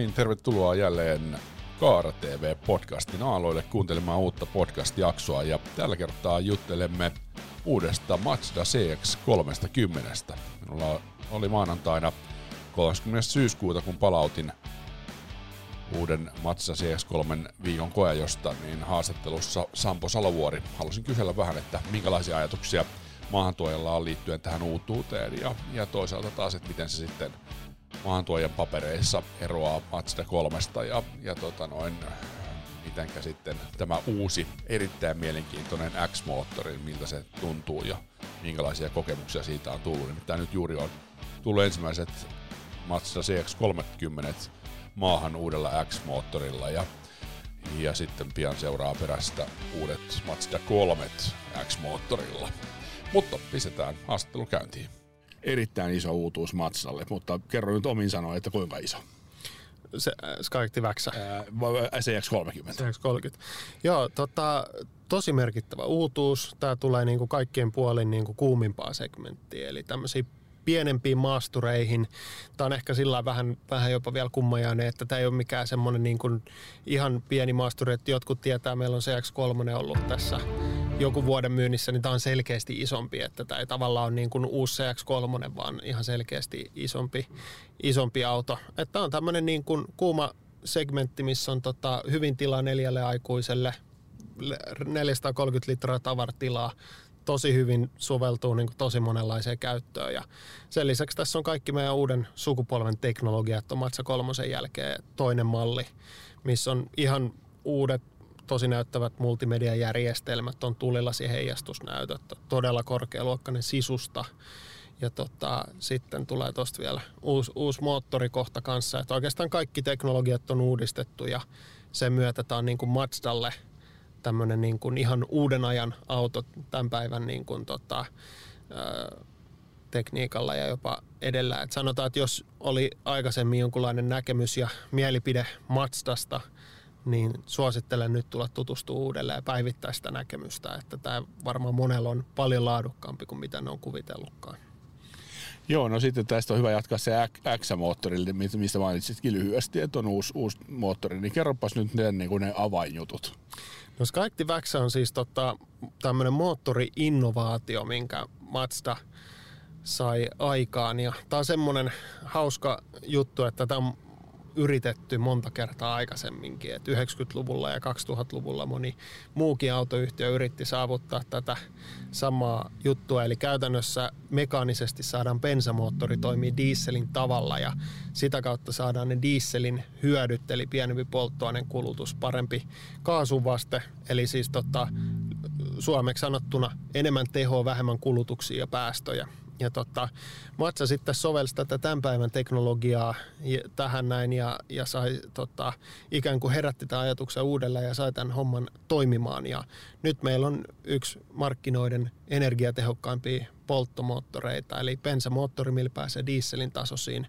niin, tervetuloa jälleen Kaara TV-podcastin aaloille kuuntelemaan uutta podcast-jaksoa ja tällä kertaa juttelemme uudesta Mazda CX-30. Minulla oli maanantaina 30. syyskuuta, kun palautin uuden Mazda CX-3 viikon koejosta, niin haastattelussa Sampo Salovuori halusin kysellä vähän, että minkälaisia ajatuksia maahantuojalla on liittyen tähän uutuuteen ja, ja toisaalta taas, että miten se sitten maahantuojan papereissa eroaa Mazda 3 ja, ja tota noin, mitenkä sitten tämä uusi, erittäin mielenkiintoinen X-moottori, miltä se tuntuu ja minkälaisia kokemuksia siitä on tullut. Nimittäin nyt juuri on tullut ensimmäiset Mazda CX-30 maahan uudella X-moottorilla ja, ja sitten pian seuraa perästä uudet Mazda 3 X-moottorilla. Mutta pistetään haastattelu käyntiin. Erittäin iso uutuus Mazdalle, mutta kerro nyt omin sanoin, että kuinka iso. Se, äh, Skyactiv X. CX-30. CX-30. Joo, tota, tosi merkittävä uutuus. Tämä tulee niinku kaikkien puolin niinku kuumimpaa segmenttiä, eli tämmöisiä pienempiin maastureihin. Tämä on ehkä sillä vähän, vähän jopa vielä kummajainen, että tämä ei ole mikään semmoinen niin kuin ihan pieni maasturi, että jotkut tietää, meillä on CX3 ollut tässä joku vuoden myynnissä, niin tämä on selkeästi isompi, että tämä ei tavallaan ole niin kuin uusi CX3, vaan ihan selkeästi isompi, isompi auto. Että tämä on tämmöinen niin kuin kuuma segmentti, missä on tota hyvin tilaa neljälle aikuiselle, 430 litraa tavaratilaa, tosi hyvin soveltuu niin tosi monenlaiseen käyttöön. Ja sen lisäksi tässä on kaikki meidän uuden sukupolven teknologiat on Matsa kolmosen jälkeen toinen malli, missä on ihan uudet tosi näyttävät multimediajärjestelmät, on tulilasi heijastusnäytöt, todella korkealuokkainen sisusta. Ja tota, sitten tulee tuosta vielä uusi, uusi moottori kohta kanssa. Että oikeastaan kaikki teknologiat on uudistettu ja sen myötä tämä on niin kuin Mazdalle – tämmöinen niin kuin ihan uuden ajan auto tämän päivän niin kuin tota, ää, tekniikalla ja jopa edellä. Et sanotaan, että jos oli aikaisemmin jonkunlainen näkemys ja mielipide Mazdasta, niin suosittelen nyt tulla tutustua uudelleen ja päivittää sitä näkemystä, että tämä varmaan monella on paljon laadukkaampi kuin mitä ne on kuvitellutkaan. Joo, no sitten tästä on hyvä jatkaa se X-moottorille, mistä mainitsitkin lyhyesti, että on uusi, uusi moottori. Niin kerropas nyt ne, niin ne avainjutut. No Skyactiv X on siis tota, tämmöinen moottori-innovaatio, minkä Mazda sai aikaan. Ja tämä on semmoinen hauska juttu, että tämä on yritetty monta kertaa aikaisemminkin. Et 90-luvulla ja 2000-luvulla moni muukin autoyhtiö yritti saavuttaa tätä samaa juttua. Eli käytännössä mekaanisesti saadaan bensamoottori toimii dieselin tavalla ja sitä kautta saadaan ne dieselin hyödyt, eli pienempi polttoaineen kulutus, parempi kaasuvaste, eli siis tota, suomeksi sanottuna enemmän tehoa, vähemmän kulutuksia ja päästöjä ja tota, Matsa sitten sovelsi tätä tämän päivän teknologiaa tähän näin ja, ja sai tota, ikään kuin herätti tämän ajatuksen uudelleen ja sai tämän homman toimimaan. Ja nyt meillä on yksi markkinoiden energiatehokkaimpia polttomoottoreita, eli bensamoottori, millä pääsee dieselin tasoisiin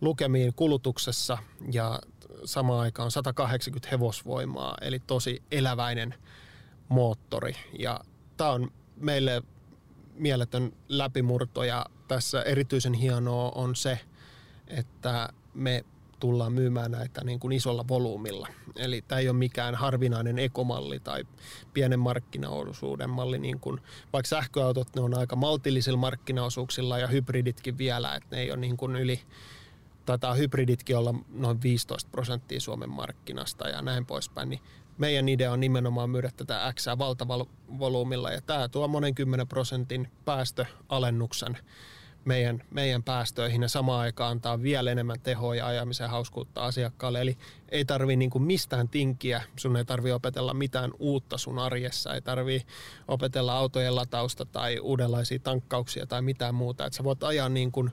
lukemiin kulutuksessa ja samaan aikaan 180 hevosvoimaa, eli tosi eläväinen moottori. Ja tämä on meille mieletön läpimurto ja tässä erityisen hienoa on se, että me tullaan myymään näitä niin kuin isolla volyymilla. Eli tämä ei ole mikään harvinainen ekomalli tai pienen markkinaosuuden malli, niin kuin, vaikka sähköautot ne on aika maltillisilla markkinaosuuksilla ja hybriditkin vielä, että ne ei ole niin kuin yli, taitaa hybriditkin olla noin 15 prosenttia Suomen markkinasta ja näin poispäin, niin meidän idea on nimenomaan myydä tätä X valtavalla volyymilla ja tämä tuo monen kymmenen prosentin päästöalennuksen meidän, meidän päästöihin ja samaan aikaan antaa vielä enemmän tehoa ja ajamisen hauskuutta asiakkaalle. Eli ei tarvi niin kuin mistään tinkiä, sun ei tarvi opetella mitään uutta sun arjessa, ei tarvi opetella autojen latausta tai uudenlaisia tankkauksia tai mitään muuta. Että sä voit ajaa niin kuin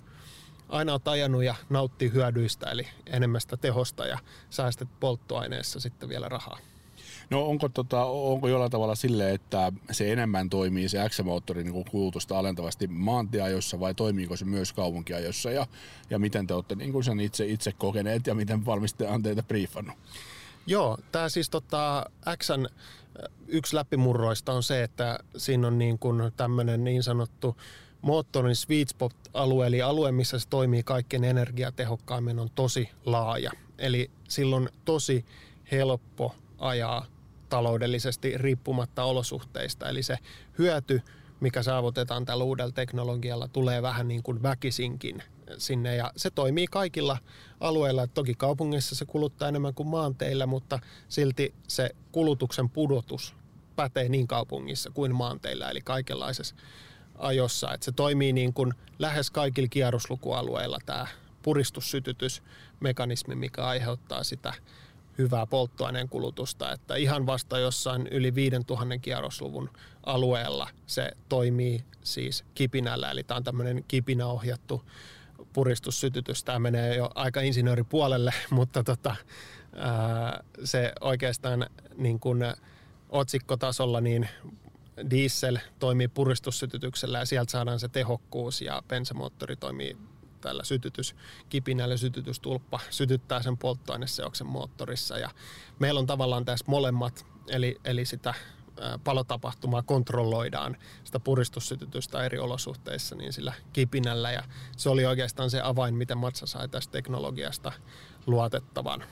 aina oot ajanut ja nauttii hyödyistä, eli enemmästä tehosta ja säästät polttoaineessa sitten vielä rahaa. No onko, tota, onko jollain tavalla sille, että se enemmän toimii se X-moottori niin kulutusta alentavasti maantieajossa vai toimiiko se myös kaupunkiajossa ja, ja miten te olette niin sen itse, itse kokeneet ja miten valmistaja on teitä briefannut? Joo, tämä siis tota, Xn yksi läpimurroista on se, että siinä on niin kuin tämmöinen niin sanottu moottorin sweet spot-alue, eli alue, missä se toimii kaikkein energiatehokkaimmin, on tosi laaja. Eli silloin tosi helppo ajaa taloudellisesti riippumatta olosuhteista. Eli se hyöty, mikä saavutetaan tällä uudella teknologialla, tulee vähän niin kuin väkisinkin sinne. Ja se toimii kaikilla alueilla. Toki kaupungissa se kuluttaa enemmän kuin maanteillä, mutta silti se kulutuksen pudotus pätee niin kaupungissa kuin maanteillä, eli kaikenlaisessa ajossa. Että se toimii niin kuin lähes kaikilla kierroslukualueilla tämä puristussytytysmekanismi, mikä aiheuttaa sitä hyvää polttoaineen kulutusta, että ihan vasta jossain yli 5000 kierrosluvun alueella se toimii siis kipinällä, eli tämä on tämmöinen kipinäohjattu puristussytytys. Tämä menee jo aika insinööripuolelle, mutta tota, ää, se oikeastaan niin kuin otsikkotasolla niin diesel toimii puristussytytyksellä ja sieltä saadaan se tehokkuus ja bensamoottori toimii tällä sytytyskipinällä sytytystulppa sytyttää sen polttoaineseoksen moottorissa ja meillä on tavallaan tässä molemmat, eli, eli sitä palotapahtumaa kontrolloidaan sitä puristussytytystä eri olosuhteissa niin sillä kipinällä ja se oli oikeastaan se avain, miten Matsa sai tästä teknologiasta luotettavan.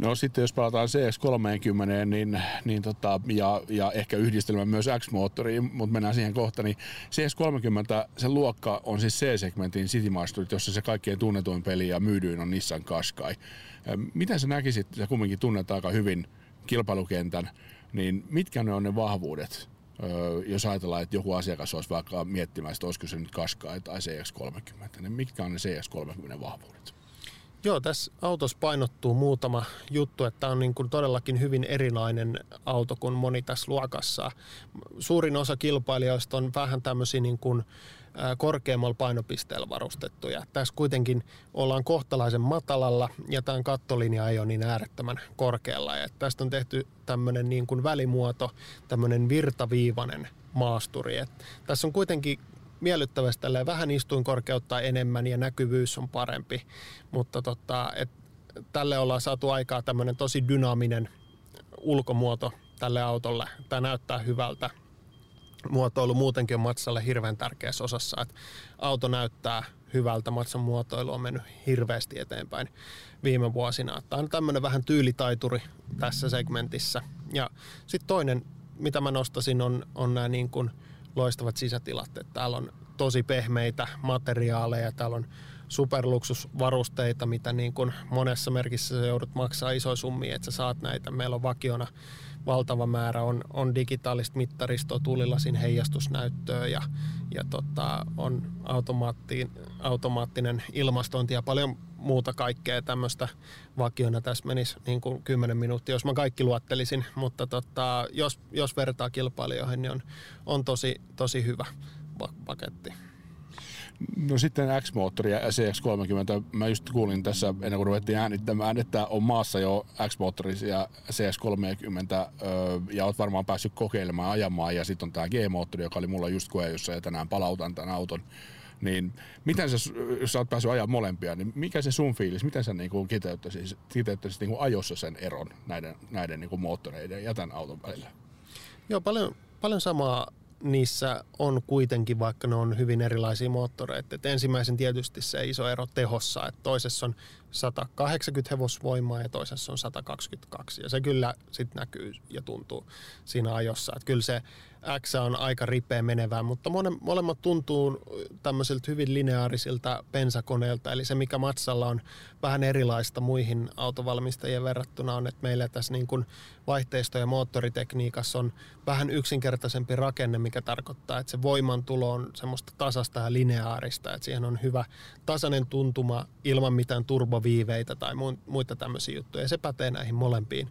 No sitten jos palataan CS30 niin, niin tota, ja, ja, ehkä yhdistelmä myös X-moottoriin, mutta mennään siihen kohta, niin CS30, sen luokka on siis C-segmentin City Masterit, jossa se kaikkien tunnetuin peli ja myydyin on Nissan Qashqai. Miten sä näkisit, sä kumminkin tunnet aika hyvin kilpailukentän, niin mitkä ne on ne vahvuudet, jos ajatellaan, että joku asiakas olisi vaikka miettimään, että olisiko se nyt Qashqai tai CX-30, niin mitkä on ne CX-30 vahvuudet? Joo, tässä autossa painottuu muutama juttu, että on niin kuin todellakin hyvin erilainen auto kuin moni tässä luokassa. Suurin osa kilpailijoista on vähän tämmöisiä niin kuin korkeammalla painopisteellä varustettuja. Tässä kuitenkin ollaan kohtalaisen matalalla ja tämän kattolinja ei ole niin äärettömän korkealla. Ja tästä on tehty tämmöinen niin kuin välimuoto, tämmöinen virtaviivainen maasturi. Et tässä on kuitenkin miellyttävästi vähän istuinkorkeutta enemmän ja näkyvyys on parempi, mutta tota, et, tälle ollaan saatu aikaa tämmöinen tosi dynaaminen ulkomuoto tälle autolle. Tämä näyttää hyvältä. Muotoilu muutenkin on Matsalle hirveän tärkeässä osassa, että auto näyttää hyvältä. Matsan muotoilu on mennyt hirveästi eteenpäin viime vuosina. Tämä on tämmöinen vähän tyylitaituri tässä segmentissä. Ja sitten toinen, mitä mä nostasin, on, on nämä niin kuin – loistavat sisätilat. Että täällä on tosi pehmeitä materiaaleja, täällä on superluksusvarusteita, mitä niin kuin monessa merkissä sä joudut maksaa isoja summia, että sä saat näitä. Meillä on vakiona valtava määrä, on, on digitaalista mittaristoa, tulilasin heijastusnäyttöä ja, ja tota, on automaattinen ilmastointi ja paljon muuta kaikkea tämmöistä vakiona. Tässä menisi niin kuin 10 minuuttia, jos mä kaikki luottelisin, mutta tota, jos, jos vertaa kilpailijoihin, niin on, on tosi, tosi hyvä paketti. No sitten X-moottori ja CX-30. Mä just kuulin tässä ennen kuin ruvettiin äänittämään, että on maassa jo X-moottori ja CX-30 ja oot varmaan päässyt kokeilemaan ajamaan. Ja sitten on tämä G-moottori, joka oli mulla just koe, jossa ja tänään palautan tämän auton niin miten sä, jos sä oot päässyt ajaa molempia, niin mikä se sun fiilis, miten sä niin kiteyttäisit, kiteyttäisit niin ajossa sen eron näiden, näiden niin moottoreiden ja tämän auton välillä? Joo, paljon, paljon samaa niissä on kuitenkin, vaikka ne on hyvin erilaisia moottoreita. Et ensimmäisen tietysti se iso ero tehossa, että toisessa on 180 hevosvoimaa ja toisessa on 122. Ja se kyllä sitten näkyy ja tuntuu siinä ajossa. Että kyllä se X on aika ripeä menevää, mutta molemmat tuntuu tämmöisiltä hyvin lineaarisilta pensakoneilta. Eli se, mikä Matsalla on vähän erilaista muihin autovalmistajien verrattuna, on, että meillä tässä niin kuin vaihteisto- ja moottoritekniikassa on vähän yksinkertaisempi rakenne, mikä tarkoittaa, että se voimantulo on semmoista tasasta ja lineaarista, että siihen on hyvä tasainen tuntuma ilman mitään turboviiveitä tai muita tämmöisiä juttuja. Ja se pätee näihin molempiin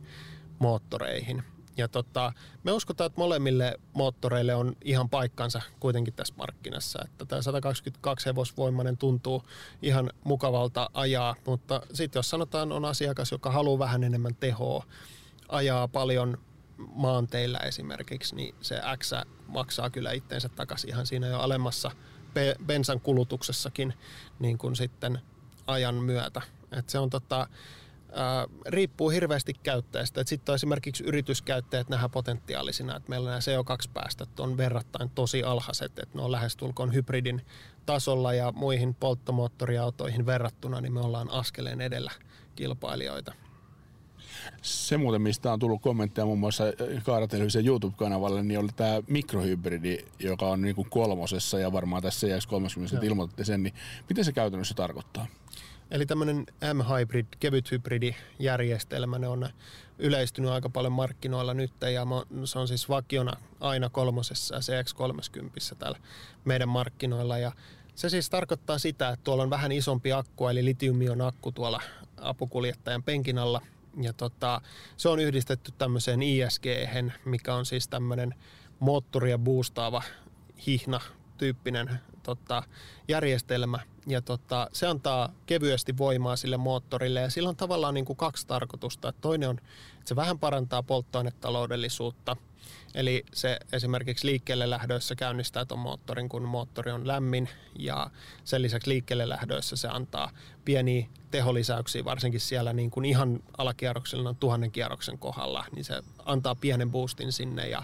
moottoreihin. Ja tota, me uskotaan, että molemmille moottoreille on ihan paikkansa kuitenkin tässä markkinassa. Että tämä 122 hevosvoimainen tuntuu ihan mukavalta ajaa, mutta sitten jos sanotaan on asiakas, joka haluaa vähän enemmän tehoa, ajaa paljon maanteillä esimerkiksi, niin se X maksaa kyllä itteensä takaisin ihan siinä jo alemmassa bensan kulutuksessakin niin kuin sitten ajan myötä. Et se on tota, ää, riippuu hirveästi käyttäjästä. Sitten esimerkiksi yrityskäyttäjät nähdään potentiaalisina, että meillä nämä CO2-päästöt on verrattain tosi alhaiset, että ne on lähestulkoon hybridin tasolla ja muihin polttomoottoriautoihin verrattuna, niin me ollaan askeleen edellä kilpailijoita. Se muuten, mistä on tullut kommentteja muun muassa Kaaratelevision YouTube-kanavalle, niin oli tämä mikrohybridi, joka on niin kuin kolmosessa ja varmaan tässä CX30 ilmoitatte sen, niin miten se käytännössä tarkoittaa? Eli tämmöinen M-hybrid, kevyt hybridijärjestelmä, ne on yleistynyt aika paljon markkinoilla nyt ja se on siis vakiona aina kolmosessa ja CX30 täällä meidän markkinoilla ja se siis tarkoittaa sitä, että tuolla on vähän isompi akku, eli litiumion akku tuolla apukuljettajan penkin alla. Ja tota, se on yhdistetty tämmöiseen isg mikä on siis tämmöinen moottoria boostaava hihna tyyppinen tota, järjestelmä. Ja tota, se antaa kevyesti voimaa sille moottorille ja sillä on tavallaan niin kuin kaksi tarkoitusta. Toinen on, että se vähän parantaa polttoainetaloudellisuutta – Eli se esimerkiksi liikkeelle lähdössä käynnistää tuon moottorin, kun moottori on lämmin ja sen lisäksi liikkeelle lähdössä se antaa pieniä teholisäyksiä, varsinkin siellä niin kuin ihan alakierroksella on tuhannen kierroksen kohdalla, niin se antaa pienen boostin sinne. Ja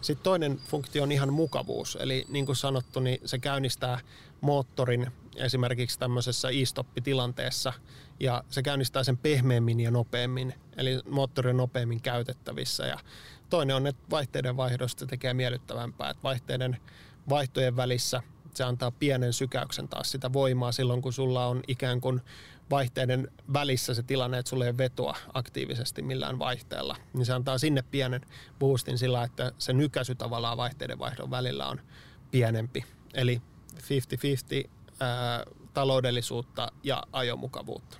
sitten toinen funktio on ihan mukavuus, eli niin kuin sanottu, niin se käynnistää moottorin esimerkiksi tämmöisessä e-stop-tilanteessa ja se käynnistää sen pehmeämmin ja nopeammin, eli moottori on nopeammin käytettävissä ja Toinen on, että vaihteiden vaihdosta tekee miellyttävämpää, että vaihteiden vaihtojen välissä se antaa pienen sykäyksen taas sitä voimaa silloin, kun sulla on ikään kuin vaihteiden välissä se tilanne, että sulla ei vetoa aktiivisesti millään vaihteella, niin se antaa sinne pienen boostin sillä, että se nykäisy tavallaan vaihteiden vaihdon välillä on pienempi. Eli 50-50 ää, taloudellisuutta ja ajomukavuutta.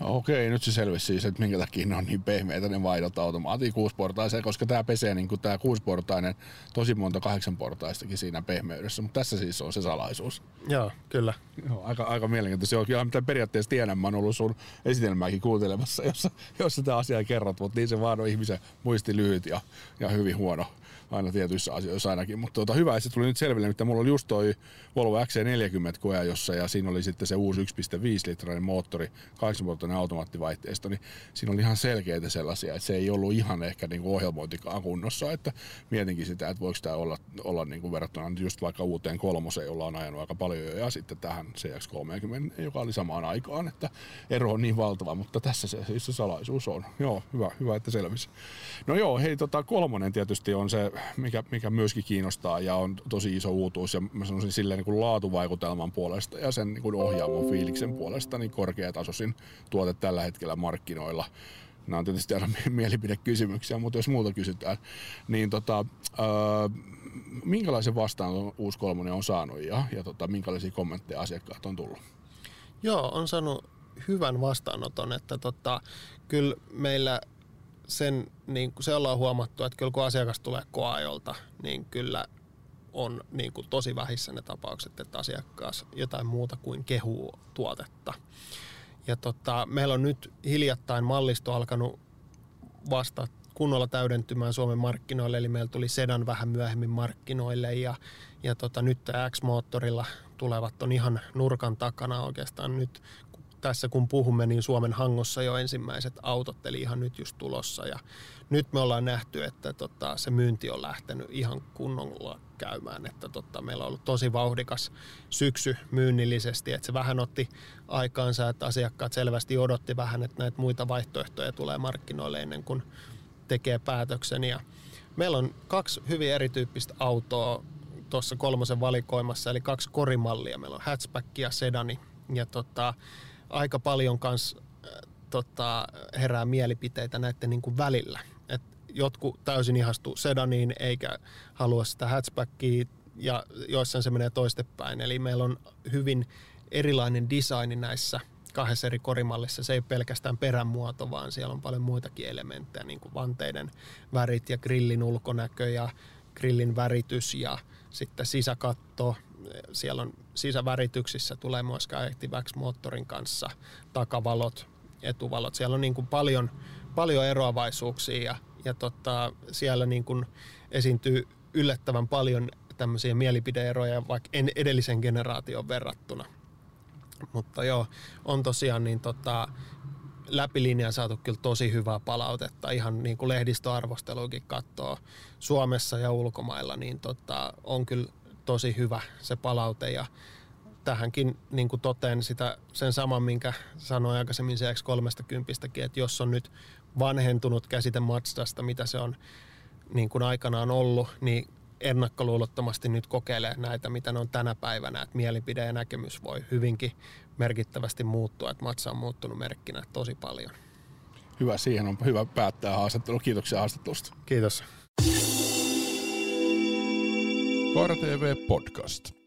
Okei, nyt se selvisi siis, että minkä takia ne on niin pehmeitä ne vaihdot automaatin kuusiportaiseen, koska tämä pesee niin kuin tämä kuusiportainen tosi monta kahdeksanportaistakin siinä pehmeydessä, mutta tässä siis on se salaisuus. Joo, kyllä. Joo, aika, aika mielenkiintoista. Joo, kyllä mitä periaatteessa tiedän, mä oon ollut sun esitelmääkin kuuntelemassa, jossa, jossa tämä asia kerrot, mutta niin se vaan on ihmisen muisti lyhyt ja, ja hyvin huono aina tietyissä asioissa ainakin. Mutta tuota, hyvä, että se tuli nyt selville, että mulla oli just toi Volvo XC40 koja, jossa ja siinä oli sitten se uusi 1,5 litrainen moottori, 8 automaattivaihteisto, niin siinä oli ihan selkeitä sellaisia, että se ei ollut ihan ehkä niin kuin ohjelmointikaan kunnossa, että mietinkin sitä, että voiko tämä olla, olla niin kuin verrattuna just vaikka uuteen kolmoseen, jolla on ajanut aika paljon jo, ja sitten tähän CX30, joka oli samaan aikaan, että ero on niin valtava, mutta tässä se, siis se salaisuus on. Joo, hyvä, hyvä että selvisi. No joo, hei, tota, kolmonen tietysti on se mikä, mikä myöskin kiinnostaa ja on tosi iso uutuus ja mä sanoisin silleen niin kuin laatuvaikutelman puolesta ja sen niin kuin ohjaamon fiiliksen puolesta niin korkeatasoisin tuote tällä hetkellä markkinoilla. Nämä on tietysti aina mielipidekysymyksiä, mutta jos muuta kysytään, niin tota, öö, minkälaisen vastaan uusi kolmonen on saanut ja, ja tota, minkälaisia kommentteja asiakkaat on tullut? Joo, on saanut hyvän vastaanoton, että tota, kyllä meillä sen, niin se ollaan huomattu, että kyllä kun asiakas tulee koajolta, niin kyllä on niin kuin tosi vähissä ne tapaukset, että asiakas jotain muuta kuin kehuu tuotetta. Ja tota, meillä on nyt hiljattain mallisto alkanut vasta kunnolla täydentymään Suomen markkinoille, eli meillä tuli Sedan vähän myöhemmin markkinoille ja, ja tota, nyt X-moottorilla tulevat on ihan nurkan takana oikeastaan nyt tässä kun puhumme, niin Suomen hangossa jo ensimmäiset autot, eli ihan nyt just tulossa. Ja nyt me ollaan nähty, että tota, se myynti on lähtenyt ihan kunnolla käymään. Että tota, meillä on ollut tosi vauhdikas syksy myynnillisesti, että se vähän otti aikaansa, että asiakkaat selvästi odotti vähän, että näitä muita vaihtoehtoja tulee markkinoille ennen kuin tekee päätöksen. Ja meillä on kaksi hyvin erityyppistä autoa tuossa kolmosen valikoimassa, eli kaksi korimallia. Meillä on hatchback ja sedani. Ja tota, aika paljon kans äh, tota, herää mielipiteitä näiden niin kuin välillä. Et jotkut täysin ihastuu sedaniin eikä halua sitä hatchbackia ja joissain se menee toistepäin. Eli meillä on hyvin erilainen designi näissä kahdessa eri korimallissa. Se ei pelkästään perämuoto, vaan siellä on paljon muitakin elementtejä, niin kuin vanteiden värit ja grillin ulkonäkö ja grillin väritys ja sitten sisäkatto, siellä on sisävärityksissä tulee myös Active-X-moottorin kanssa takavalot, etuvalot. Siellä on niin kuin paljon, paljon eroavaisuuksia ja, ja tota, siellä niin kuin esiintyy yllättävän paljon tämmöisiä mielipideeroja vaikka edellisen generaation verrattuna. Mutta joo, on tosiaan niin tota, läpilinjaan saatu kyllä tosi hyvää palautetta, ihan niin kuin lehdistöarvosteluikin katsoo Suomessa ja ulkomailla, niin tota, on kyllä tosi hyvä se palaute ja tähänkin niin kuin toteen sitä, sen saman, minkä sanoin aikaisemmin CX30, että jos on nyt vanhentunut käsite Mazdasta, mitä se on niin kuin aikanaan ollut, niin ennakkoluulottomasti nyt kokeilee näitä, mitä ne on tänä päivänä, että mielipide ja näkemys voi hyvinkin merkittävästi muuttua, että Matsa on muuttunut merkkinä tosi paljon. Hyvä, siihen on hyvä päättää haastattelu. Kiitoksia haastattelusta. Kiitos. Kaara TV Podcast.